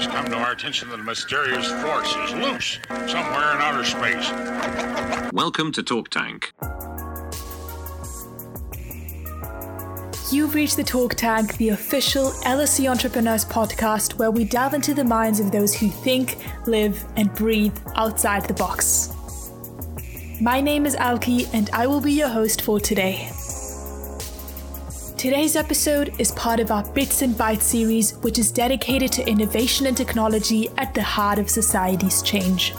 has come to our attention that a mysterious force is loose somewhere in outer space. Welcome to Talk Tank. You've reached the Talk Tank, the official LSE Entrepreneurs podcast, where we delve into the minds of those who think, live, and breathe outside the box. My name is Alki, and I will be your host for today. Today's episode is part of our Bits and Bytes series, which is dedicated to innovation and technology at the heart of society's change.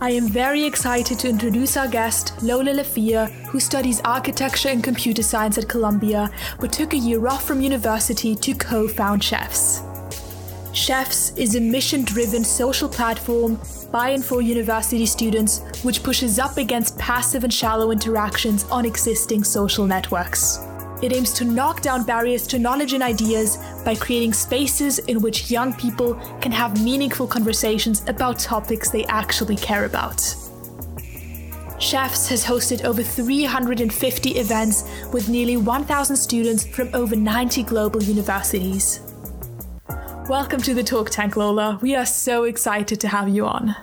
I am very excited to introduce our guest, Lola Lafia, who studies architecture and computer science at Columbia, but took a year off from university to co found Schefs. Schefs is a mission driven social platform by and for university students, which pushes up against passive and shallow interactions on existing social networks. It aims to knock down barriers to knowledge and ideas by creating spaces in which young people can have meaningful conversations about topics they actually care about. Schefs has hosted over 350 events with nearly 1,000 students from over 90 global universities. Welcome to the Talk Tank, Lola. We are so excited to have you on.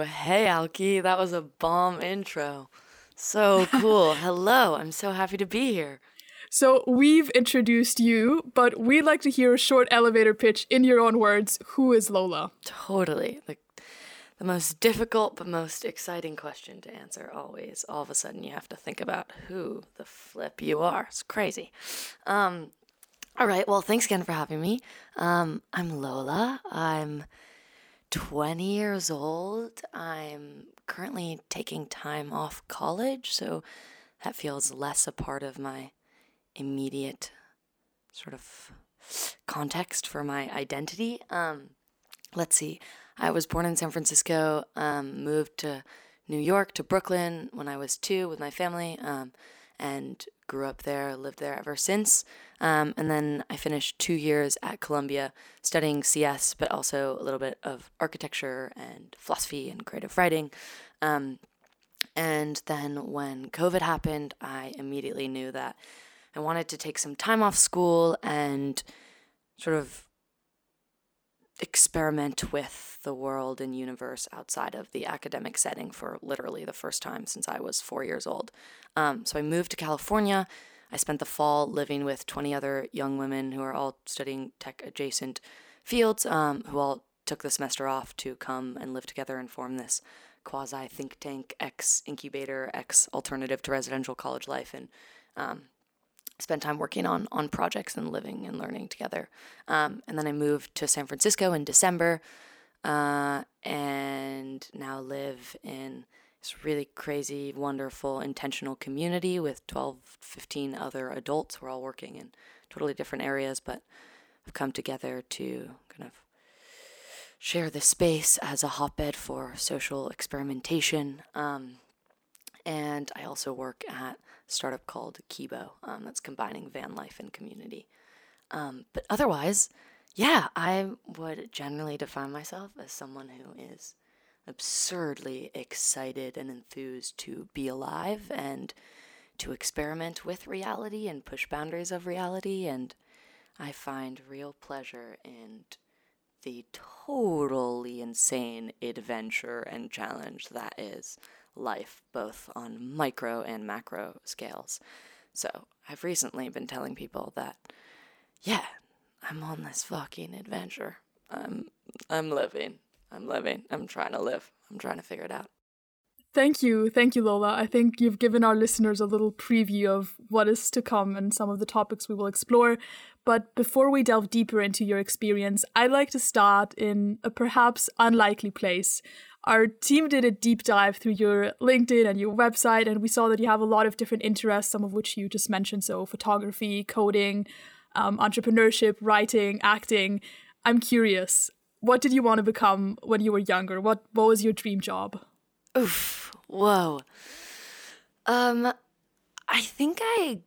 Whoa, hey Alki, that was a bomb intro. So cool. Hello, I'm so happy to be here. So, we've introduced you, but we'd like to hear a short elevator pitch in your own words. Who is Lola? Totally. The, the most difficult but most exciting question to answer always. All of a sudden, you have to think about who the flip you are. It's crazy. Um, all right, well, thanks again for having me. Um, I'm Lola. I'm 20 years old. I'm currently taking time off college, so that feels less a part of my immediate sort of context for my identity. Um, let's see. I was born in San Francisco, um, moved to New York, to Brooklyn when I was two with my family, um, and grew up there, lived there ever since. Um, and then I finished two years at Columbia studying CS, but also a little bit of architecture and philosophy and creative writing. Um, and then when COVID happened, I immediately knew that I wanted to take some time off school and sort of experiment with the world and universe outside of the academic setting for literally the first time since I was four years old. Um, so I moved to California. I spent the fall living with 20 other young women who are all studying tech adjacent fields, um, who all took the semester off to come and live together and form this quasi think tank, ex incubator, ex alternative to residential college life. And um, spent time working on on projects and living and learning together. Um, and then I moved to San Francisco in December, uh, and now live in this really crazy, wonderful, intentional community with 12, 15 other adults. We're all working in totally different areas, but have come together to kind of share this space as a hotbed for social experimentation. Um, and I also work at a startup called Kibbo um, that's combining van life and community. Um, but otherwise, yeah, I would generally define myself as someone who is absurdly excited and enthused to be alive and to experiment with reality and push boundaries of reality. And I find real pleasure in the totally insane adventure and challenge that is life, both on micro and macro scales. So I've recently been telling people that, yeah, I'm on this fucking adventure. I'm I'm living. I'm living. I'm trying to live. I'm trying to figure it out. Thank you. Thank you, Lola. I think you've given our listeners a little preview of what is to come and some of the topics we will explore. But before we delve deeper into your experience, I'd like to start in a perhaps unlikely place. Our team did a deep dive through your LinkedIn and your website, and we saw that you have a lot of different interests, some of which you just mentioned. So, photography, coding, um, entrepreneurship, writing, acting. I'm curious, what did you want to become when you were younger? What what was your dream job? Oof. Whoa. Um I think I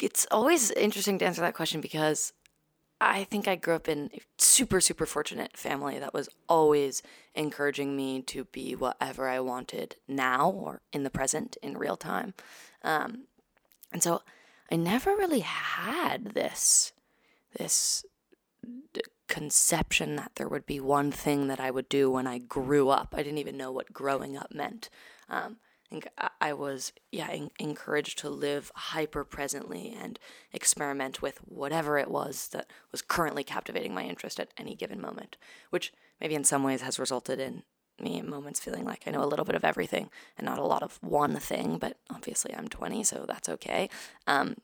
it's always interesting to answer that question because I think I grew up in a super, super fortunate family that was always encouraging me to be whatever I wanted now or in the present, in real time. Um, and so I never really had this this conception that there would be one thing that I would do when I grew up. I didn't even know what growing up meant. Um, think I was, yeah, in- encouraged to live hyper presently and experiment with whatever it was that was currently captivating my interest at any given moment, which maybe in some ways has resulted in me in moments feeling like I know a little bit of everything and not a lot of one thing, but obviously I'm 20, so that's okay. Um,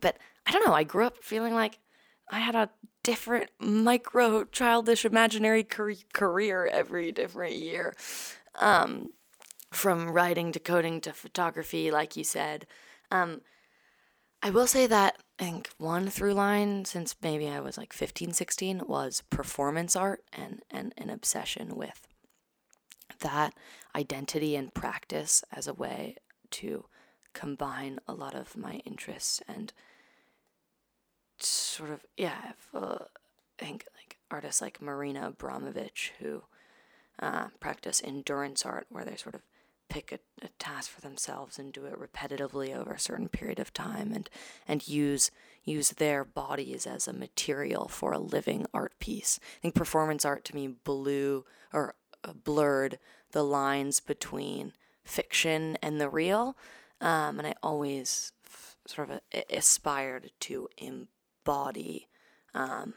but I don't know, I grew up feeling like I had a different micro childish imaginary career every different year. Um, from writing to coding to photography, like you said. Um, I will say that I think one through line since maybe I was like 15, 16 was performance art and, and an obsession with that identity and practice as a way to combine a lot of my interests and sort of yeah uh, I think like artists like Marina Abramović who uh, practice endurance art where they sort of pick a, a, task for themselves and do it repetitively over a certain period of time and and use use their bodies as a material for a living art piece. I think performance art to me blew or uh, blurred the lines between fiction and the real, um, and I always f- sort of aspired to embody um,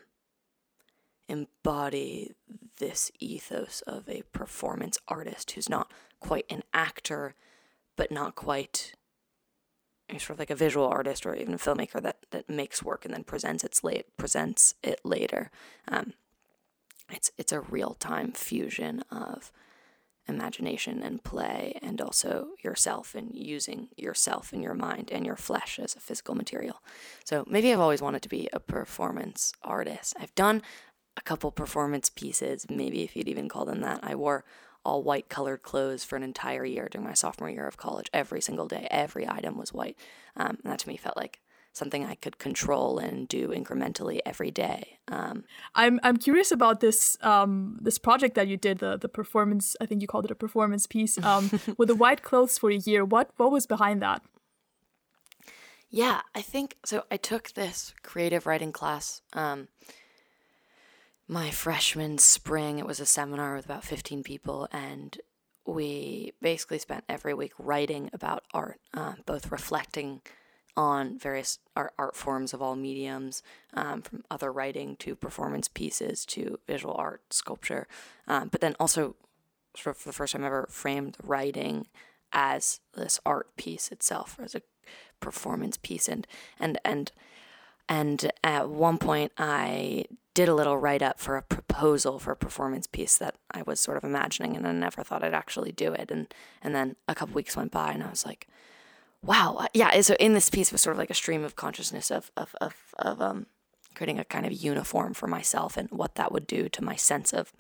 embody this ethos of a performance artist who's not quite an actor, but not quite sort of like a visual artist or even a filmmaker that, that makes work and then presents its late presents it later. Um, it's it's a real time fusion of imagination and play and also yourself and using yourself and your mind and your flesh as a physical material. So maybe I've always wanted to be a performance artist. I've done a couple performance pieces, maybe if you'd even call them that. I wore all white colored clothes for an entire year during my sophomore year of college. Every single day, every item was white. Um, and that to me felt like something I could control and do incrementally every day. Um, I'm I'm curious about this um, this project that you did the the performance. I think you called it a performance piece um, with the white clothes for a year. What what was behind that? Yeah, I think so. I took this creative writing class. Um, my freshman spring, it was a seminar with about 15 people, and we basically spent every week writing about art, uh, both reflecting on various art, art forms of all mediums, um, from other writing to performance pieces to visual art, sculpture, um, but then also, sort of for the first time ever, framed writing as this art piece itself, as a performance piece, and and and and at one point I did a little write up for a proposal for a performance piece that I was sort of imagining, and I never thought I'd actually do it. And and then a couple weeks went by, and I was like, wow, uh, yeah. So in this piece was sort of like a stream of consciousness of of of, of um, creating a kind of uniform for myself and what that would do to my sense of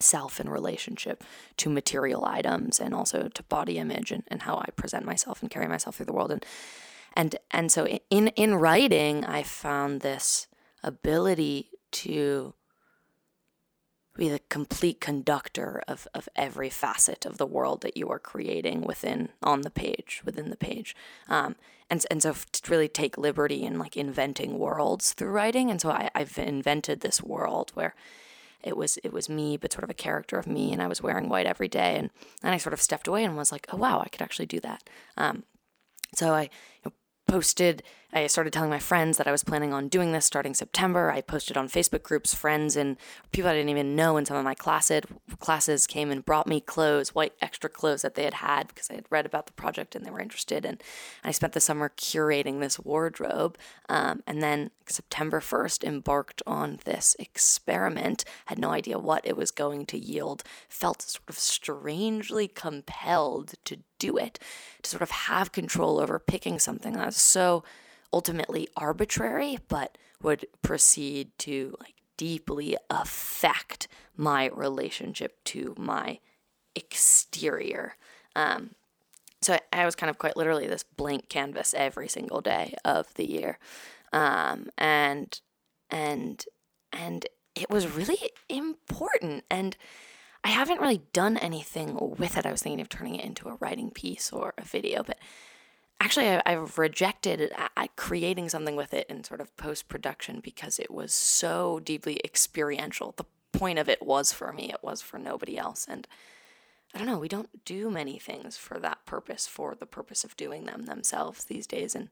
self and relationship to material items and also to body image and, and how I present myself and carry myself through the world and and and so in in writing I found this ability to be the complete conductor of, of every facet of the world that you are creating within on the page within the page. Um, and, and so to really take liberty in like inventing worlds through writing. And so I, i've invented this world where it was it was me but sort of a character of me and i was wearing white every day. And then i sort of stepped away and was like oh wow i could actually do that. Um, so i you know, posted I started telling my friends that I was planning on doing this starting September. I posted on Facebook groups, friends and people I didn't even know in some of my classes classes came and brought me clothes, white extra clothes that they had had because I had read about the project and they were interested. And I spent the summer curating this wardrobe. Um, and then September 1st embarked on this experiment. Had no idea what it was going to yield. Felt sort of strangely compelled to do it, to sort of have control over picking something that's so ultimately arbitrary, but would proceed to like deeply affect my relationship to my exterior. Um, so I, I, was kind of quite literally this blank canvas every single day of the year, um, and and and it was really important. And I haven't really done anything with it. I was thinking of turning it into a writing piece or a video, but actually I, I rejected I, creating something with it in sort of post production because it was so deeply experiential. The point of it was for me, it was for nobody else. And I don't know, we don't do many things for that purpose, for the purpose of doing them themselves these days. And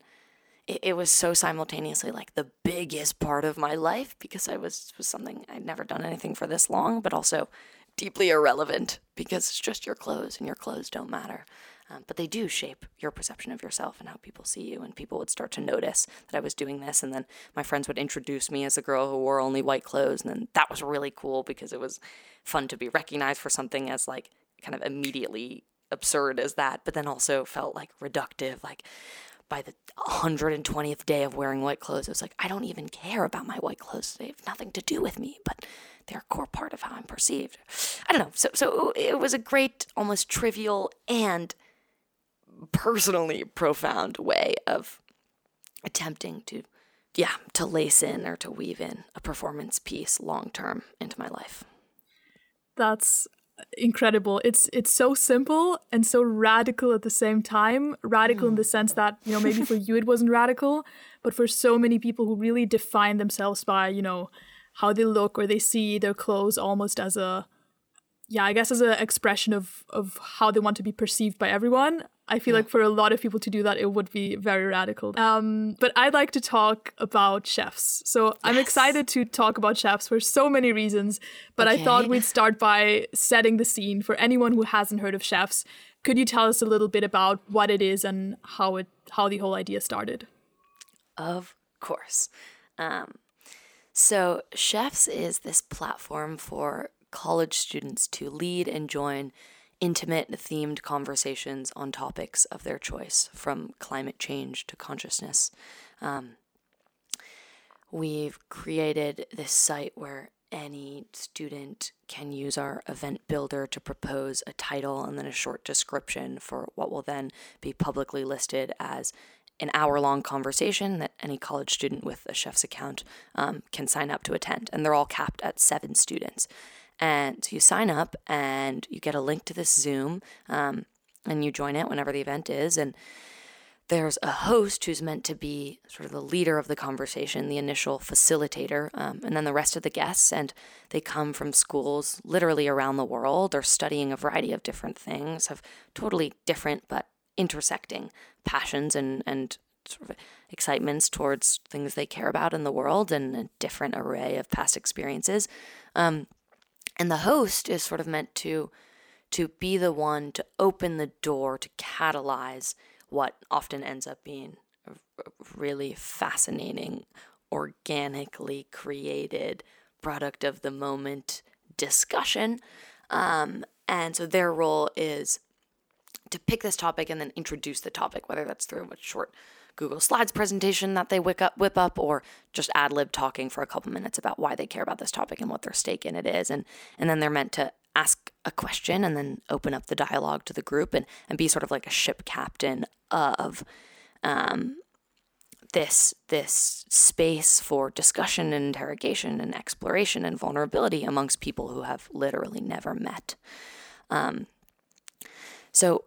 it, it was so simultaneously like the biggest part of my life because I was was something I'd never done anything for this long, but also deeply irrelevant because it's just your clothes and your clothes don't matter. Um, but they do shape your perception of yourself and how people see you. And people would start to notice that I was doing this. And then my friends would introduce me as a girl who wore only white clothes. And then that was really cool because it was fun to be recognized for something as like kind of immediately absurd as that, but then also felt like reductive. Like by the 120th day of wearing white clothes, I was like, I don't even care about my white clothes. They have nothing to do with me, but they're a core part of how I'm perceived. I don't know. So, so it was a great, almost trivial and personally profound way of attempting to yeah to lace in or to weave in a performance piece long term into my life that's incredible it's it's so simple and so radical at the same time radical mm. in the sense that you know maybe for you it wasn't radical but for so many people who really define themselves by you know how they look or they see their clothes almost as a yeah i guess as an expression of of how they want to be perceived by everyone I feel yeah. like for a lot of people to do that, it would be very radical. Um, but I'd like to talk about Schefs. So yes. I'm excited to talk about Schefs for so many reasons. But okay. I thought we'd start by setting the scene for anyone who hasn't heard of Schefs. Could you tell us a little bit about what it is and how it how the whole idea started? Of course. Um, so Schefs is this platform for college students to lead and join intimate themed conversations on topics of their choice, from climate change to consciousness. Um, we've created this site where any student can use our event builder to propose a title and then a short description for what will then be publicly listed as an hour long conversation that any college student with a Schefs account um, can sign up to attend. And they're all capped at seven students. And so you sign up and you get a link to this Zoom um, and you join it whenever the event is. And there's a host who's meant to be sort of the leader of the conversation, the initial facilitator, um, and then the rest of the guests. And they come from schools literally around the world. They're studying a variety of different things, have totally different but intersecting passions and, and sort of excitements towards things they care about in the world and a different array of past experiences. Um, and the host is sort of meant to to be the one to open the door to catalyze what often ends up being a really fascinating organically created product of the moment discussion. Um, and so their role is to pick this topic and then introduce the topic whether that's through a short Google Slides presentation that they whip up, whip up or just ad lib talking for a couple minutes about why they care about this topic and what their stake in it is. And, and then they're meant to ask a question and then open up the dialogue to the group and, and be sort of like a ship captain of um, this this space for discussion and interrogation and exploration and vulnerability amongst people who have literally never met. Um, so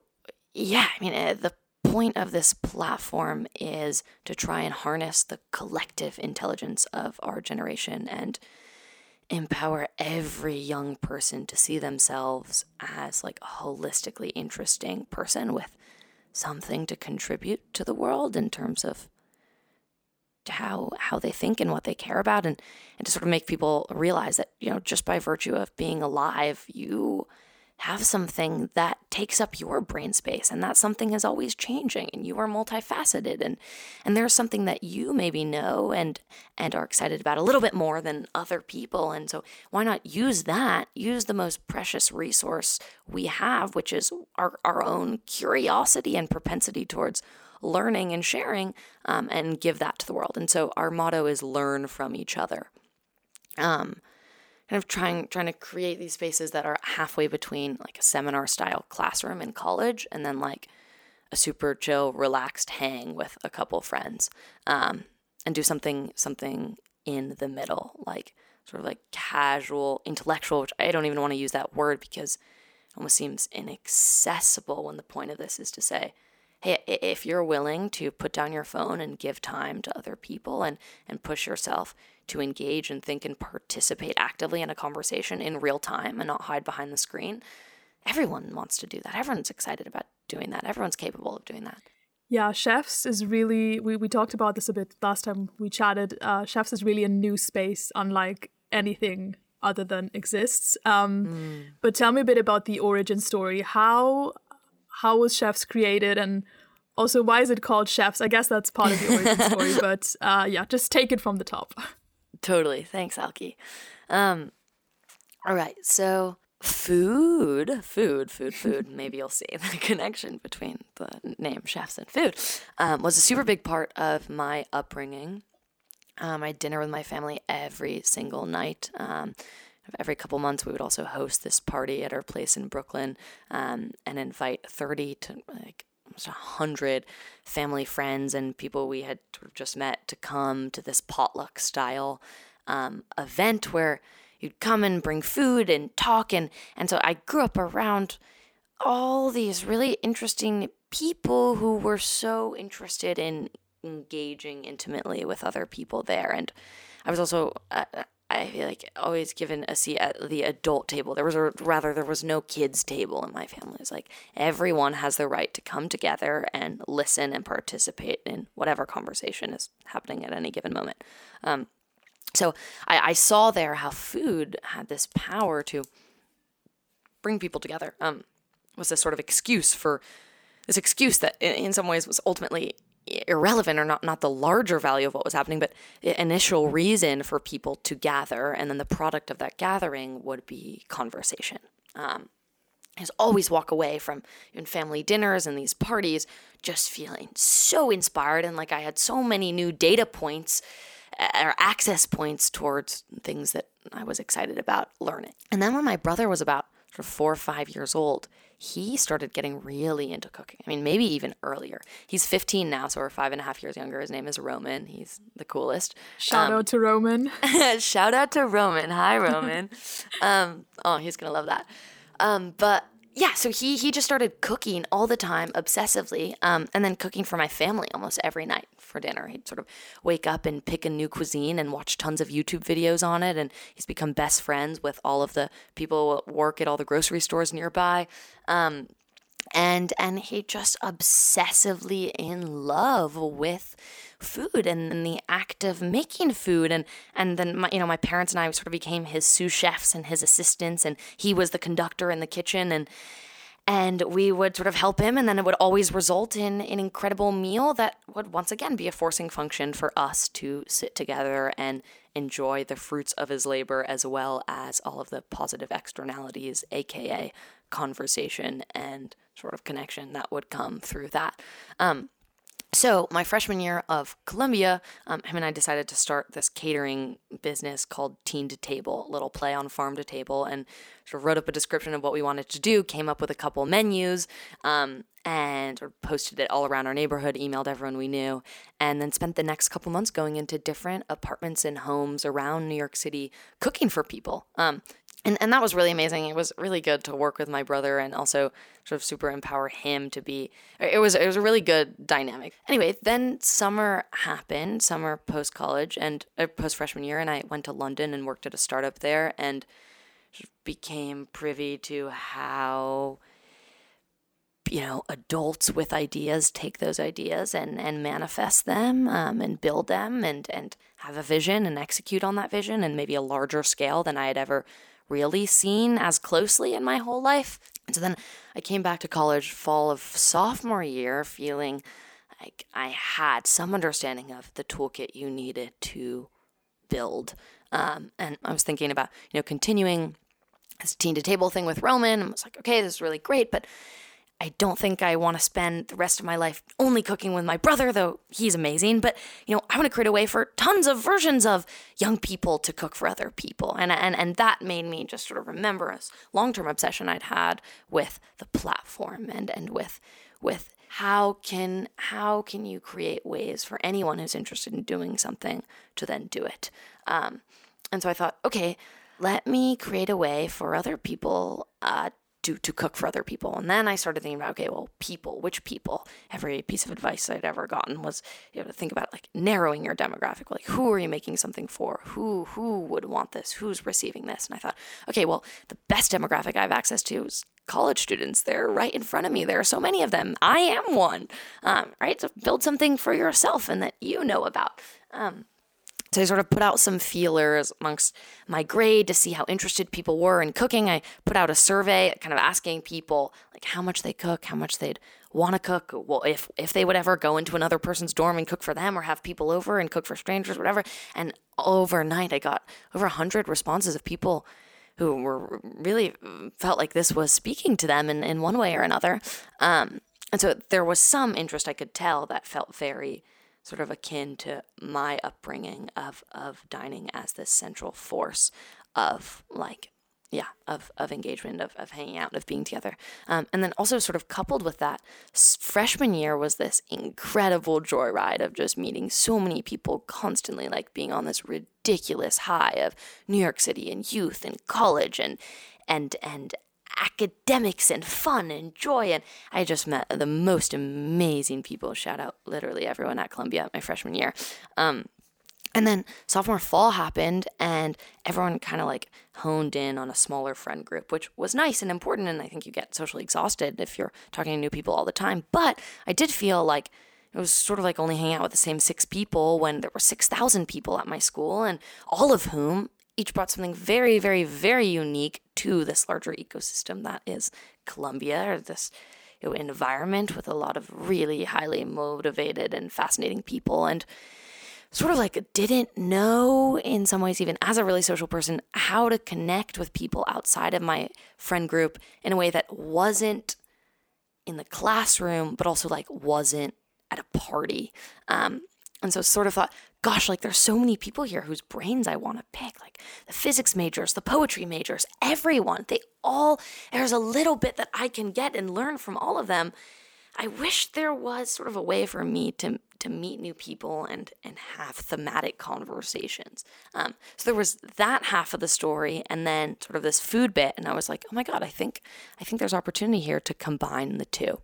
yeah, I mean uh, the point of this platform is to try and harness the collective intelligence of our generation and empower every young person to see themselves as like a holistically interesting person with something to contribute to the world in terms of how how they think and what they care about. And and to sort of make people realize that you know just by virtue of being alive you have something that takes up your brain space and that something is always changing and you are multifaceted and and there's something that you maybe know and and are excited about a little bit more than other people and so why not use that? Use the most precious resource we have which is our, our own curiosity and propensity towards learning and sharing um, and give that to the world and so our motto is learn from each other. Um, kind of trying trying to create these spaces that are halfway between like a seminar style classroom in college and then like a super chill, relaxed hang with a couple friends, um, and do something something in the middle, like sort of like casual, intellectual. Which I don't even want to use that word because it almost seems inaccessible. When the point of this is to say, hey, if you're willing to put down your phone and give time to other people and, and push yourself to engage and think and participate actively in a conversation in real time and not hide behind the screen, everyone wants to do that. Everyone's excited about doing that. Everyone's capable of doing that. Yeah, Schefs is really, we, we talked about this a bit last time we chatted. Uh, Schefs is really a new space, unlike anything other than exists. Um, mm. But tell me a bit about the origin story. How how was Schefs created and also why is it called Schefs? I guess that's part of the origin story, but uh, yeah, just take it from the top. Totally. Thanks, Alki. Um, all right. So food, food, food, food. Maybe you'll see the connection between the name Schefs and food. Um, was a super big part of my upbringing. Um, I had dinner with my family every single night. Um, every couple months, we would also host this party at our place in Brooklyn um, and invite 30 to like almost 100 family friends and people we had just met to come to this potluck style um, event where you'd come and bring food and talk. And and so I grew up around all these really interesting people who were so interested in engaging intimately with other people there. And I was also uh, I feel like always given a seat at the adult table. There was a rather there was no kids table in my family. It's like everyone has the right to come together and listen and participate in whatever conversation is happening at any given moment. Um, so I, I, saw there how food had this power to bring people together. Um, was this sort of excuse for this excuse that in, in some ways was ultimately irrelevant or not not the larger value of what was happening, but the initial reason for people to gather, and then the product of that gathering would be conversation. Um, I always walk away from family dinners and these parties just feeling so inspired and like I had so many new data points or access points towards things that I was excited about learning. And then when my brother was about sort of four or five years old, he started getting really into cooking. I mean, maybe even earlier. He's 15 now, so we're five and a half years younger. His name is Roman. He's the coolest. Shout um, out to Roman. shout out to Roman. Hi, Roman. um, oh, he's going to love that. Um, but yeah, so he he just started cooking all the time, obsessively, um, and then cooking for my family almost every night for dinner. He'd sort of wake up and pick a new cuisine and watch tons of YouTube videos on it, and he's become best friends with all of the people who work at all the grocery stores nearby. Um, and and he just obsessively in love with food and, and, the act of making food. And and then my, you know my parents and I sort of became his sous chefs and his assistants and he was the conductor in the kitchen. And and we would sort of help him and then it would always result in an incredible meal that would once again be a forcing function for us to sit together and enjoy the fruits of his labor as well as all of the positive externalities aka conversation and sort of connection that would come through that. Um, so, my freshman year of Columbia, um, him and I decided to start this catering business called Teen to Table, a little play on farm to table, and sort of wrote up a description of what we wanted to do, came up with a couple menus, um, and posted it all around our neighborhood, emailed everyone we knew, and then spent the next couple months going into different apartments and homes around New York City cooking for people. Um, and and that was really amazing. It was really good to work with my brother and also sort of super empower him to be. It was it was a really good dynamic. Anyway, then summer happened, summer post college and uh, post freshman year, and I went to London and worked at a startup there and became privy to how you know adults with ideas take those ideas and and manifest them um, and build them and and have a vision and execute on that vision and maybe a larger scale than I had ever really seen as closely in my whole life. And so then I came back to college fall of sophomore year feeling like I had some understanding of the toolkit you needed to build. Um, and I was thinking about, you know, continuing this teen to table thing with Roman. And I was like, okay, this is really great, but I don't think I want to spend the rest of my life only cooking with my brother, though he's amazing. But you know, I want to create a way for tons of versions of young people to cook for other people, and and and that made me just sort of remember a long-term obsession I'd had with the platform and and with with how can how can you create ways for anyone who's interested in doing something to then do it. Um, and so I thought, okay, let me create a way for other people uh, to to cook for other people. And then I started thinking about, okay, well, people, which people? Every piece of advice I'd ever gotten was you know to think about like narrowing your demographic. Like who are you making something for? Who who would want this? Who's receiving this? And I thought, okay, well, the best demographic I have access to is college students. They're right in front of me. There are so many of them. I am one. Um, right? So build something for yourself and that you know about. Um, so I sort of put out some feelers amongst my grade to see how interested people were in cooking. I put out a survey kind of asking people like how much they cook, how much they'd want to cook, well if if they would ever go into another person's dorm and cook for them or have people over and cook for strangers, whatever. And overnight I got over 100 responses of people who were really felt like this was speaking to them in, in one way or another. Um, and so there was some interest I could tell that felt very sort of akin to my upbringing of of dining as this central force of like yeah of of engagement of, of hanging out of being together. Um, and then also sort of coupled with that freshman year was this incredible joyride of just meeting so many people constantly like being on this ridiculous high of new york city and youth and college and and and academics and fun and joy. And I just met the most amazing people. Shout out literally everyone at Columbia my freshman year. Um, and then sophomore fall happened, and everyone kind of like honed in on a smaller friend group, which was nice and important. And I think you get socially exhausted if you're talking to new people all the time. But I did feel like it was sort of like only hanging out with the same six people when there were 6,000 people at my school, and all of whom each brought something very, very, very unique to this larger ecosystem that is Columbia, or this you know, environment with a lot of really highly motivated and fascinating people. And sort of like didn't know in some ways even as a really social person how to connect with people outside of my friend group in a way that wasn't in the classroom but also like wasn't at a party um, and so sort of thought gosh, like there's so many people here whose brains I want to pick, like the physics majors, the poetry majors, everyone. They all, there's a little bit that I can get and learn from all of them. I wish there was sort of a way for me to to meet new people and and have thematic conversations. Um, so there was that half of the story, and then sort of this food bit, and I was like, oh my god, I think I think there's opportunity here to combine the two.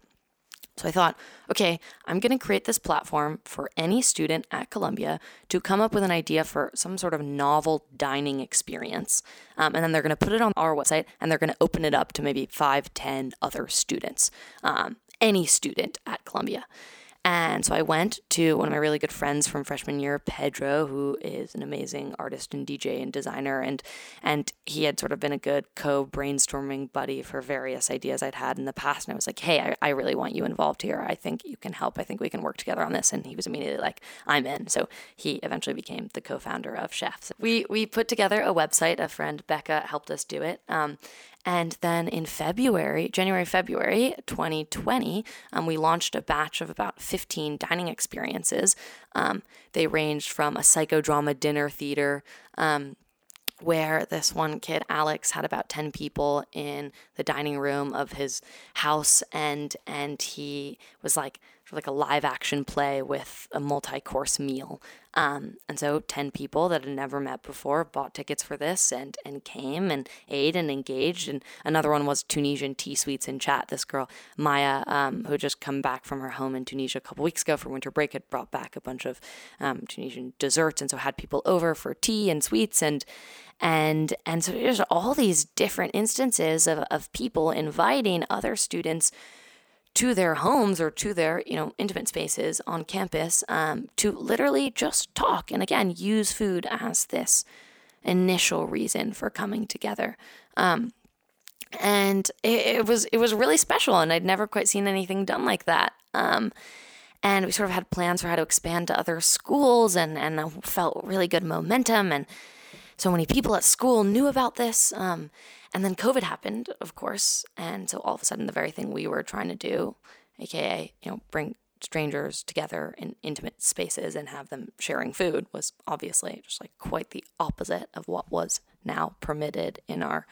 So I thought, okay, I'm going to create this platform for any student at Columbia to come up with an idea for some sort of novel dining experience. Um, and then they're going to put it on our website and they're going to open it up to maybe five, ten other students, um, any student at Columbia. And so I went to one of my really good friends from freshman year, Pedro, who is an amazing artist and DJ and designer, and and he had sort of been a good co-brainstorming buddy for various ideas I'd had in the past. And I was like, hey, I, I really want you involved here. I think you can help. I think we can work together on this. And he was immediately like, I'm in. So he eventually became the co-founder of Schefs. We we put together a website. A friend Becca helped us do it. Um, and then in February, January, February 2020, um, we launched a batch of about 15 dining experiences. Um, they ranged from a psychodrama dinner theater. Um, where this one kid, Alex, had about 10 people in the dining room of his house and and he was like like a live action play with a multi course meal. Um, and so 10 people that had never met before bought tickets for this and, and came and ate and engaged. And another one was Tunisian tea sweets and chat. This girl, Maya, um, who had just come back from her home in Tunisia a couple weeks ago for winter break, had brought back a bunch of um, Tunisian desserts. And so had people over for tea and sweets. And, and, and so there's all these different instances of, of people inviting other students to their homes or to their you know intimate spaces on campus um, to literally just talk and again use food as this initial reason for coming together. Um, and it, it, was it was really special and I'd never quite seen anything done like that. Um, and we sort of had plans for how to expand to other schools and and felt really good momentum and so many people at school knew about this um, and then COVID happened, of course. And so all of a sudden, the very thing we were trying to do, aka, you know, bring strangers together in intimate spaces and have them sharing food, was obviously just like quite the opposite of what was now permitted in our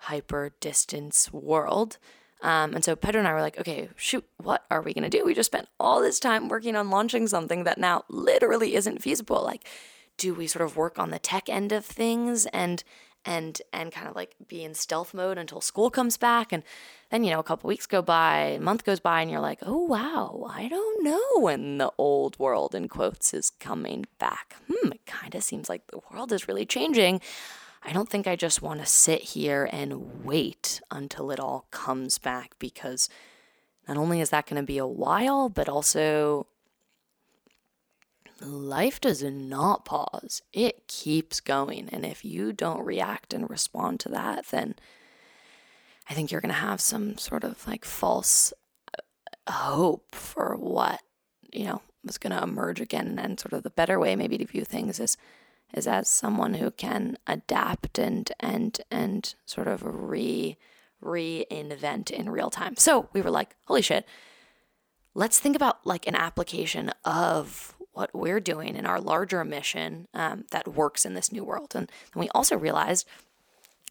hyper distance world. Um, and so Pedro and I were like, okay, shoot, what are we going to do? We just spent all this time working on launching something that now literally isn't feasible. Like, do we sort of work on the tech end of things and and and kind of like be in stealth mode until school comes back? And then you know a couple weeks go by a month goes by and you're like oh wow i don't know when the old world in quotes is coming back. Hmm it kind of seems like the world is really changing. I don't think i just want to sit here and wait until it all comes back because not only is that going to be a while but also life does not pause. It keeps going. And if you don't react and respond to that, then I think you're going to have some sort of like false uh, hope for what, you know, was going to emerge again. And sort of the better way maybe to view things is is as someone who can adapt and and and sort of re reinvent in real time. So we were like, holy shit, let's think about like an application of what we're doing in our larger mission um, that works in this new world. And, and we also realized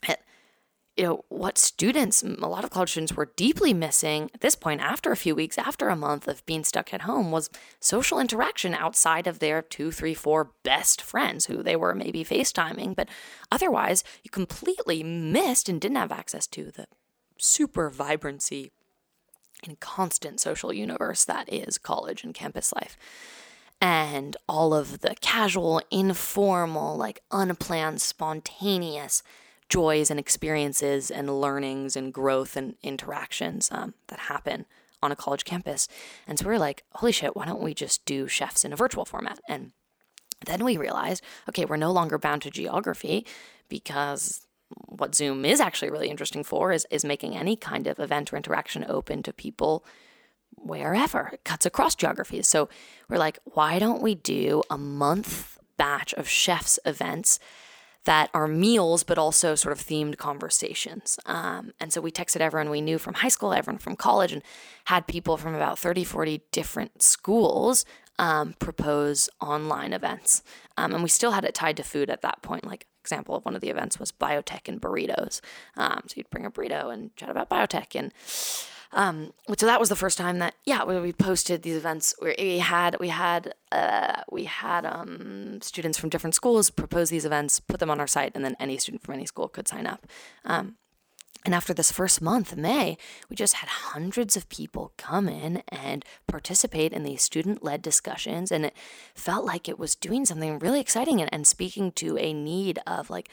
that you know what students a lot of college students were deeply missing at this point after a few weeks after a month of being stuck at home was social interaction outside of their two three four best friends who they were maybe facetiming but otherwise you completely missed and didn't have access to the super vibrancy and constant social universe that is college and campus life and all of the casual, informal, like unplanned, spontaneous joys and experiences and learnings and growth and interactions um, that happen on a college campus. And so we were like, holy shit, why don't we just do Schefs in a virtual format? And then we realized, okay, we're no longer bound to geography because what Zoom is actually really interesting for is, is making any kind of event or interaction open to people wherever. It cuts across geographies. So we're like, why don't we do a month batch of Schefs events that are meals, but also sort of themed conversations. Um, and so we texted everyone we knew from high school, everyone from college, and had people from about 30, 40 different schools um, propose online events. Um, and we still had it tied to food at that point. Like, example of one of the events was biotech and burritos. Um, so you'd bring a burrito and chat about biotech. And um, so that was the first time that yeah we posted these events we had we had uh, we had um, students from different schools propose these events, put them on our site, and then any student from any school could sign up. Um, and after this first month, May, we just had hundreds of people come in and participate in these student led discussions. And it felt like it was doing something really exciting and, and speaking to a need of like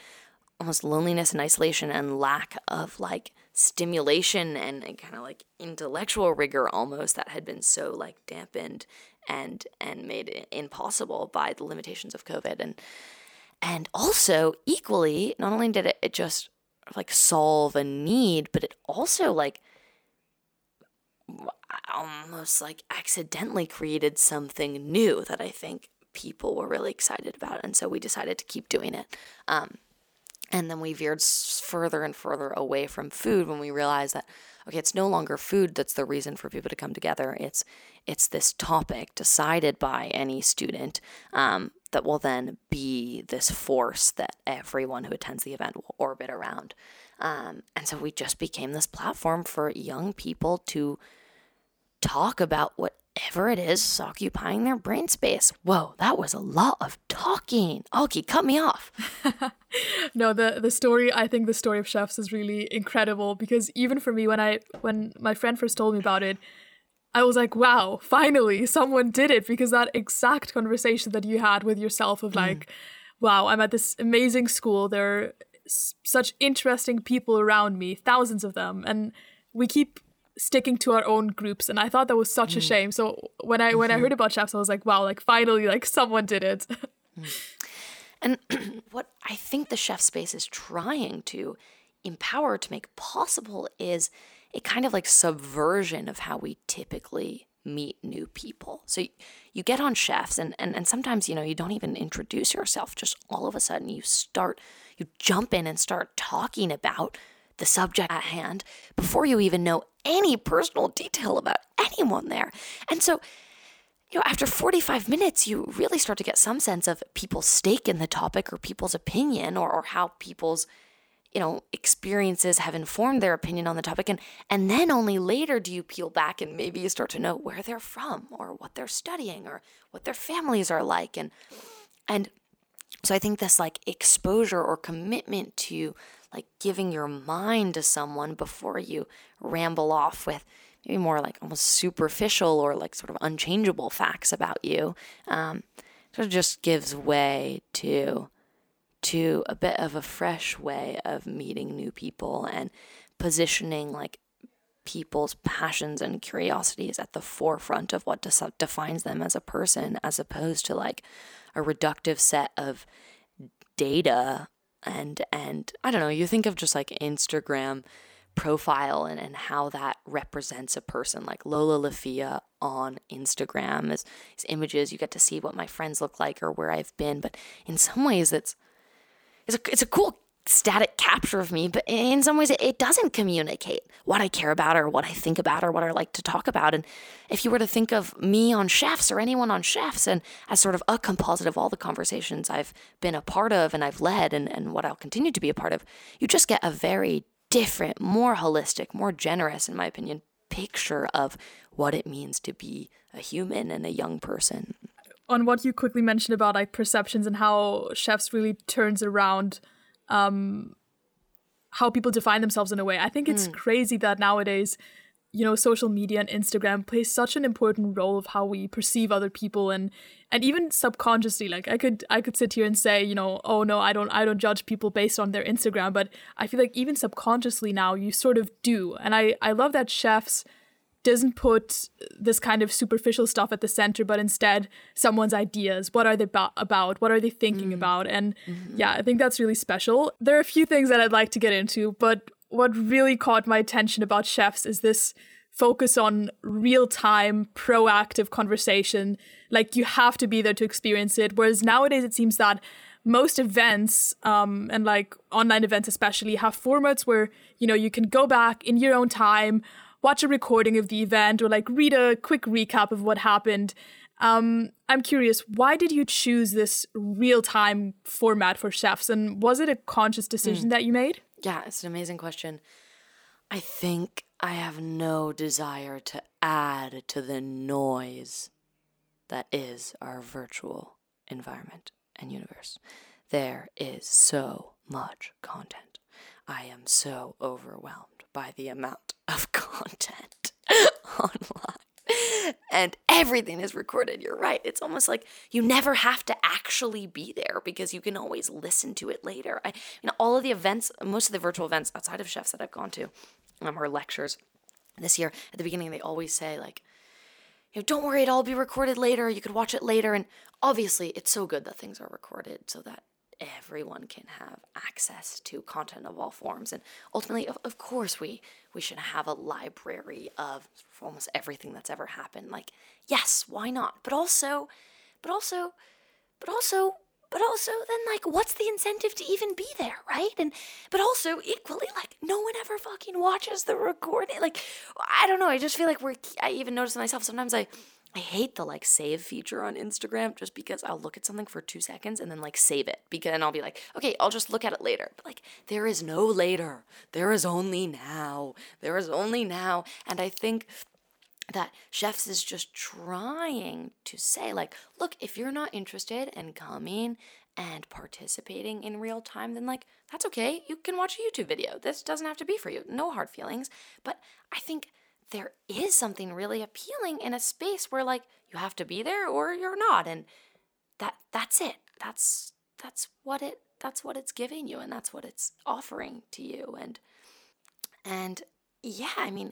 almost loneliness and isolation and lack of like stimulation and, and kind of like intellectual rigor almost that had been so like dampened and and made impossible by the limitations of COVID. And and also equally not only did it, it just like solve a need but it also like almost like accidentally created something new that I think people were really excited about. And so we decided to keep doing it. Um, and then we veered further and further away from food when we realized that okay, it's no longer food that's the reason for people to come together. It's it's this topic decided by any student um, that will then be this force that everyone who attends the event will orbit around. Um, and so we just became this platform for young people to talk about what whatever it is occupying their brain space. Whoa, that was a lot of talking. Okay, cut me off. no, the the story. I think the story of Schefs is really incredible because even for me, when I when my friend first told me about it, I was like, wow, finally someone did it because that exact conversation that you had with yourself of mm. like, mm. wow, I'm at this amazing school. There are such interesting people around me, thousands of them, and we keep sticking to our own groups and i thought that was such mm. a shame so when i when mm-hmm. i heard about Schefs i was like wow like finally like someone did it mm. and what i think the chef space is trying to empower to make possible is a kind of like subversion of how we typically meet new people so you, you get on Schefs and, and and sometimes you know you don't even introduce yourself just all of a sudden you start you jump in and start talking about the subject at hand before you even know any personal detail about anyone there. And so, you know, after 45 minutes, you really start to get some sense of people's stake in the topic or people's opinion or, or how people's you know experiences have informed their opinion on the topic and and then only later do you peel back and maybe you start to know where they're from or what they're studying or what their families are like and and So I think this like exposure or commitment to like giving your mind to someone before you ramble off with maybe more like almost superficial or like sort of unchangeable facts about you um, sort of just gives way to to a bit of a fresh way of meeting new people and positioning like people's passions and curiosities at the forefront of what defines them as a person as opposed to like a reductive set of data and and I don't know, you think of just like Instagram profile and, and how that represents a person like Lola Lafia on Instagram as, as images you get to see what my friends look like or where I've been but in some ways it's it's a, it's a cool static capture of me, but in some ways it, doesn't communicate what I care about or what I think about or what I like to talk about. And if you were to think of me on Schefs or anyone on Schefs and as sort of a composite of all the conversations I've been a part of and I've led and, and what I'll continue to be a part of, you just get a very different, more holistic, more generous, in my opinion, picture of what it means to be a human and a young person. On what you quickly mentioned about like perceptions and how Schefs really turns around um, how people define themselves in a way. I think it's mm. crazy that nowadays, you know, social media and Instagram plays such an important role of how we perceive other people and and even subconsciously like I could I could sit here and say, you know, oh no, I don't I don't judge people based on their Instagram, but I feel like even subconsciously now you sort of do. And I I love that Schefs doesn't put this kind of superficial stuff at the center, but instead someone's ideas. What are they ba- about? What are they thinking mm. about? And mm-hmm. yeah, I think that's really special. There are a few things that I'd like to get into, but what really caught my attention about Schefs is this focus on real time, proactive conversation. Like you have to be there to experience it. Whereas nowadays it seems that most events um, and like online events especially have formats where you know you can go back in your own time watch a recording of the event or like read a quick recap of what happened. Um, I'm curious, why did you choose this real time format for Schefs? And was it a conscious decision mm. that you made? Yeah, it's an amazing question. I think I have no desire to add to the noise that is our virtual environment and universe. There is so much content. I am so overwhelmed by the amount of content online. And everything is recorded. You're right. It's almost like you never have to actually be there because you can always listen to it later. I, you know, all of the events, most of the virtual events outside of Schefs that I've gone to, um, or lectures this year, at the beginning, they always say, like, you know, don't worry, it'll all be recorded later. You could watch it later. And obviously, it's so good that things are recorded so that everyone can have access to content of all forms. And ultimately of, of course we we should have a library of almost everything that's ever happened. Like yes why not? But also but also but also but also then like what's the incentive to even be there right? And but also equally like no one ever fucking watches the recording. Like i don't know i just feel like we're i even notice myself sometimes i I hate the like save feature on Instagram just because I'll look at something for two seconds and then like save it because and I'll be like, okay, I'll just look at it later. But like there is no later. There is only now. There is only now. And I think that Schefs is just trying to say like look if you're not interested in coming and participating in real time then like that's okay you can watch a youtube video this doesn't have to be for you no hard feelings but i think there is something really appealing in a space where like you have to be there or you're not and that that's it. That's that's what it that's what it's giving you and that's what it's offering to you and and yeah i mean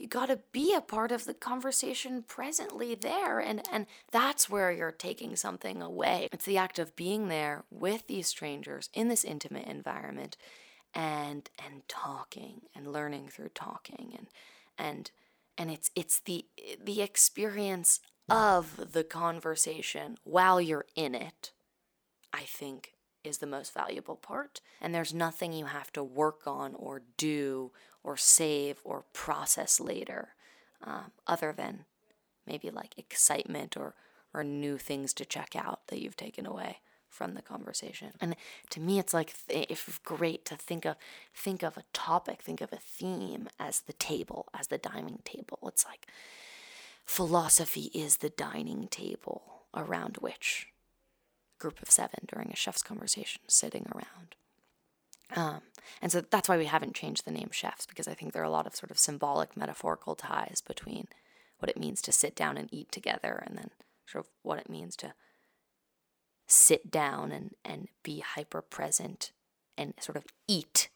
you got to be a part of the conversation presently there and and that's where you're taking something away. It's the act of being there with these strangers in this intimate environment and and talking and learning through talking and and and it's it's the the experience of the conversation while you're in it i think is the most valuable part. And there's nothing you have to work on or do or save or process later um, other than maybe like excitement or or new things to check out that you've taken away from the conversation. And to me, it's like it's great to think of think of a topic, think of a theme as the table, as the dining table. It's like philosophy is the dining table around which group of seven during a Schefs conversation sitting around. Um, and so that's why we haven't changed the name Schefs because I think there are a lot of sort of symbolic, metaphorical ties between what it means to sit down and eat together and then sort of what it means to sit down and, and be hyper present and sort of eat,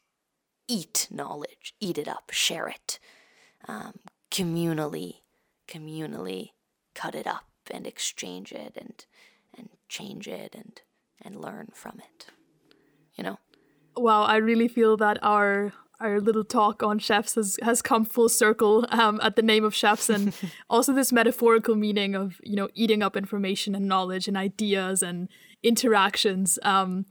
eat knowledge, eat it up, share it, um, communally, communally cut it up and exchange it and and change it and and learn from it. You know? Wow, I really feel that our our little talk on Schefs has, has come full circle um, at the name of Schefs and also this metaphorical meaning of you know eating up information and knowledge and ideas and interactions um,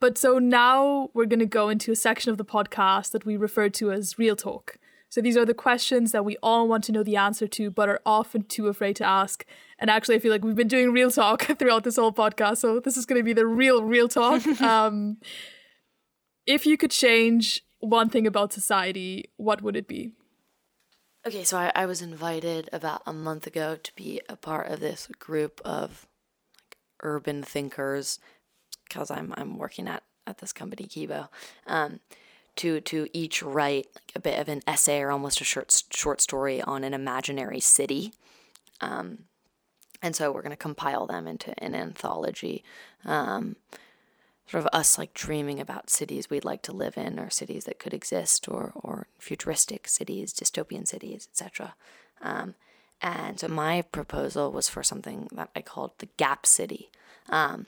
but so now we're going to go into a section of the podcast that we refer to as real talk. So these are the questions that we all want to know the answer to but are often too afraid to ask. And actually i feel like we've been doing real talk throughout this whole podcast so this is going to be the real real talk. Um, if you could change one thing about society, what would it be? Okay, so I, I was invited about a month ago to be a part of this group of like urban thinkers because I'm I'm working at, at this company Kibbo. Um, to to each write like a bit of an essay or almost a short short story on an imaginary city. Um, and so we're going to compile them into an anthology. Um, sort of us like dreaming about cities we'd like to live in or cities that could exist or, or futuristic cities, dystopian cities, etc. Um, and so my proposal was for something that I called the Gap City. Um,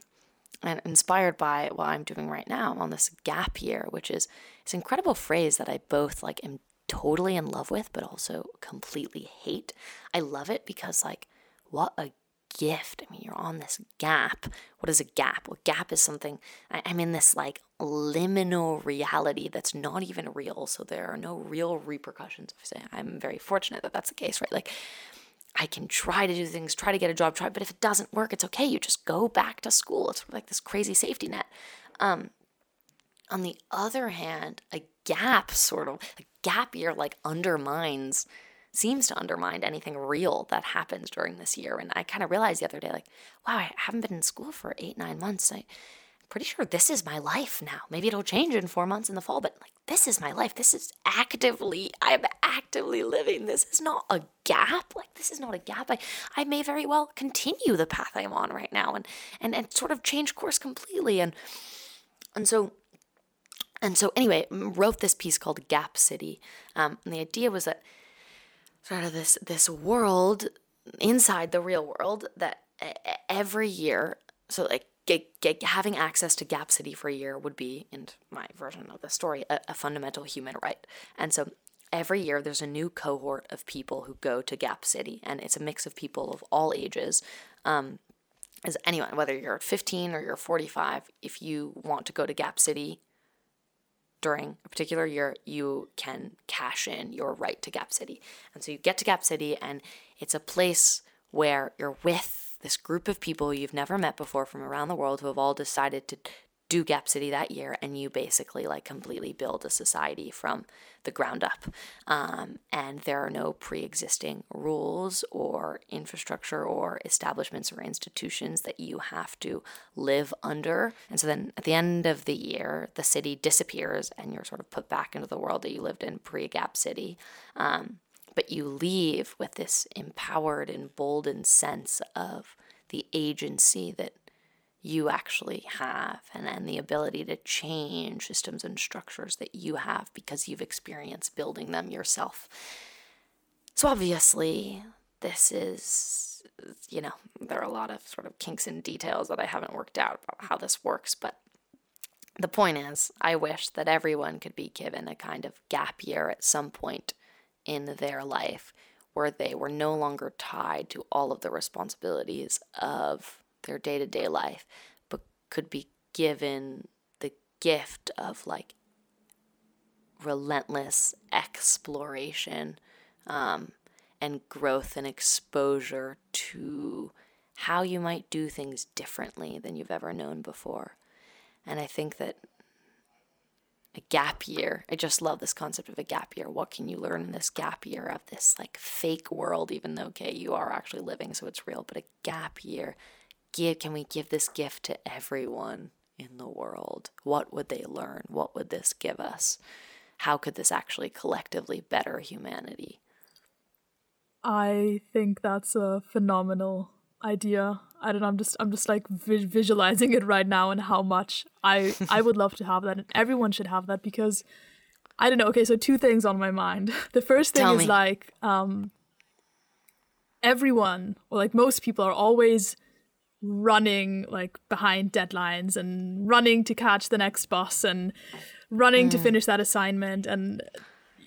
and inspired by what I'm doing right now on this gap year, which is this incredible phrase that I both like am totally in love with, but also completely hate. I love it because like what a gift. I mean, you're on this gap. What is a gap? Well, gap is something, I, I'm in this like liminal reality that's not even real. So there are no real repercussions. I'm very fortunate that that's the case, right? Like, I can try to do things, try to get a job, try, but if it doesn't work, it's okay. You just go back to school. It's like this crazy safety net. Um, on the other hand, a gap sort of, a gap year like undermines seems to undermine anything real that happens during this year. And I kind of realized the other day, like, wow, I haven't been in school for eight, nine months. I, am pretty sure this is my life now. Maybe it'll change in four months in the fall, but like, this is my life. This is actively, I'm actively living. This is not a gap. Like, this is not a gap. I, I may very well continue the path I'm on right now and, and, and sort of change course completely. And, and so, and so anyway, wrote this piece called Gap City. Um, and the idea was that sort of this this world inside the real world that every year so like get, get, having access to gap city for a year would be in my version of the story a, a fundamental human right. And so every year there's a new cohort of people who go to gap city and it's a mix of people of all ages. Um, as anyone whether you're 15 or you're 45 if you want to go to gap city during a particular year, you can cash in your right to Gap City. And so you get to Gap City, and it's a place where you're with this group of people you've never met before from around the world who have all decided to do Gap City that year, and you basically like completely build a society from the ground up. Um, and there are no pre existing rules or infrastructure or establishments or institutions that you have to live under. And so then at the end of the year, the city disappears and you're sort of put back into the world that you lived in pre Gap City. Um, but you leave with this empowered, emboldened sense of the agency that you actually have and, and the ability to change systems and structures that you have because you've experienced building them yourself. So, obviously, this is, you know, there are a lot of sort of kinks and details that I haven't worked out about how this works, but the point is, I wish that everyone could be given a kind of gap year at some point in their life where they were no longer tied to all of the responsibilities of their day to day life, but could be given the gift of like relentless exploration um, and growth and exposure to how you might do things differently than you've ever known before. And I think that a gap year, I just love this concept of a gap year. What can you learn in this gap year of this like fake world, even though, okay, you are actually living, so it's real, but a gap year give can we give this gift to everyone in the world? What would they learn? What would this give us? How could this actually collectively better humanity? I think that's a phenomenal idea. I don't know. I'm just I'm just like vi- visualizing it right now and how much I I would love to have that and everyone should have that because I don't know. Okay, so two things on my mind. The first thing Tell is me. like um everyone or like most people are always running like behind deadlines and running to catch the next bus and running Mm. to finish that assignment. And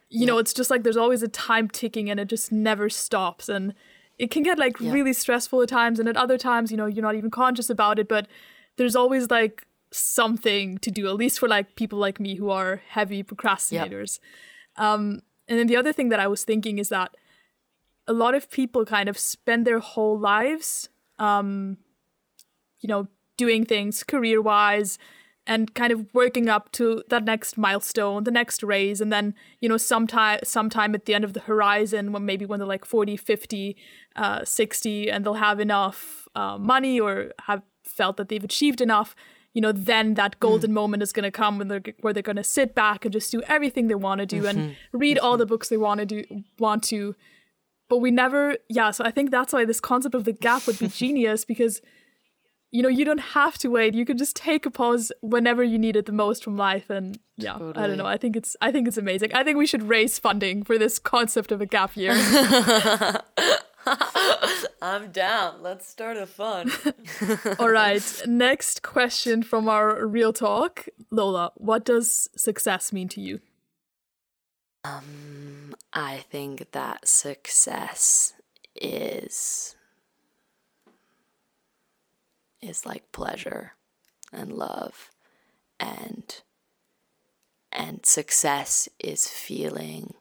you know it's just like there's always a time ticking and it just never stops. And it can get like Yeah. really stressful at times. And at other times you know you're not even conscious about it. But there's always like something to do at least for like people like me who are heavy procrastinators. Um and then the other thing that i was thinking is that a lot of people kind of spend their whole lives um you know doing things career wise and kind of working up to that next milestone the next raise. And then you know sometime sometime at the end of the horizon when maybe when they're like 40 50 uh, 60 and they'll have enough uh, money or have felt that they've achieved enough you know then that golden moment is going to come when they're where they're going to sit back and just do everything they want to do and read all the books they want to do want to. But we never yeah so i think that's why this concept of the gap would be genius because you know you don't have to wait. You can just take a pause whenever you need it the most from life and yeah. I don't know. I think it's i think it's amazing. I think we should raise funding for this concept of a gap year. I'm down. Let's start a fund. all right. Next question from our real talk. Lola what does success mean to you? Um, I think that success is is like pleasure and love and and success is feeling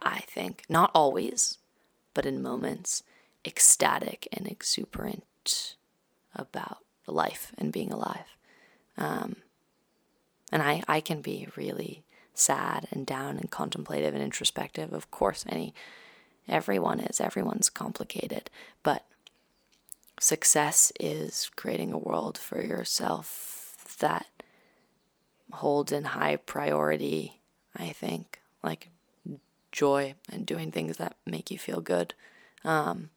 I think not always but in moments ecstatic and exuberant about life and being alive um, and I, I can be really sad and down and contemplative and introspective. Of course, any everyone is. Everyone's complicated, but success is creating a world for yourself that holds in high priority. I think like joy and doing things that make you feel good. Um,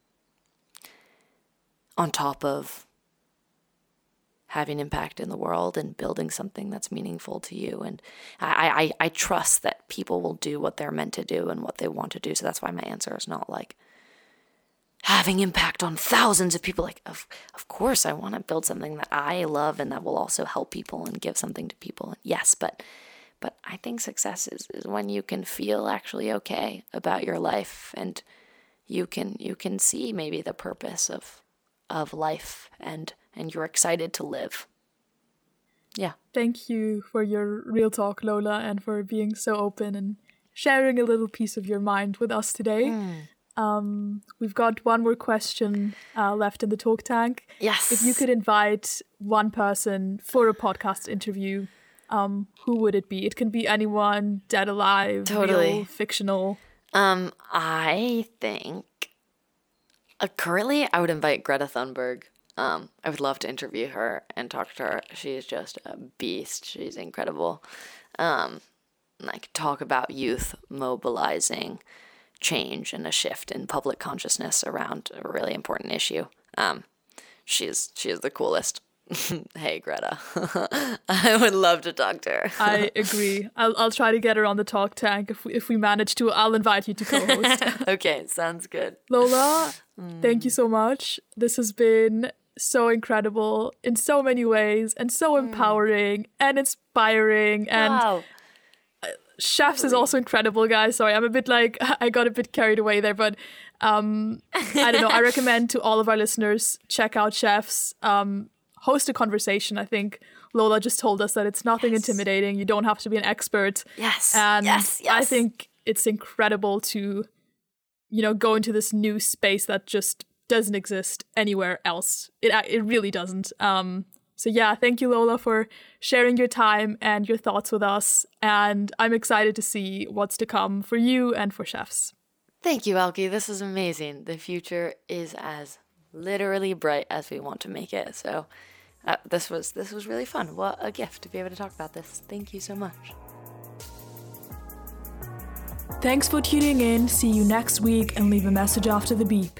on top of having impact in the world and building something that's meaningful to you. And I, I, I trust that people will do what they're meant to do and what they want to do. So that's why my answer is not like having impact on thousands of people. Like, of, of course, I want to build something that I love and that will also help people and give something to people. Yes, but but I think success is, is when you can feel actually okay about your life and you can you can see maybe the purpose of of life and and you're excited to live. Yeah. thank you for your real talk lola and for being so open and sharing a little piece of your mind with us today hmm. Um, we've got one more question uh, left in the talk tank Yes. If you could invite one person for a podcast interview, um, who would it be? It can be anyone, dead, alive, Totally. real, fictional. Um, I think uh, currently I would invite Greta Thunberg. Um, I would love to interview her and talk to her. She's just a beast. She's incredible. Um, like talk about youth mobilizing change and a shift in public consciousness around a really important issue. Um, she's she is the coolest. hey Greta, I would love to talk to her. I agree. I'll, I'll try to get her on the talk tank. If we, if we manage to, I'll invite you to co-host. okay, sounds good. Lola, thank you so much. This has been so incredible in so many ways and so empowering and inspiring and wow. Chefs is also incredible guys. Sorry i'm a bit like i got a bit carried away there but um i don't know. I recommend to all of our listeners check out Schefs. Um host a conversation i think. Lola just told us that it's nothing intimidating. You don't have to be an expert. Yes. and yes. i think it's incredible to you know go into this new space that just doesn't exist anywhere else. It it really doesn't. Um so yeah thank you lola for sharing your time and your thoughts with us and i'm excited to see what's to come for you and for Schefs Thank you, Alki. This is amazing. The future is as literally bright as we want to make it. So, uh, this was this was really fun. What a gift to be able to talk about this. Thank you so much. Thanks for tuning in. See you next week and leave a message after the beep.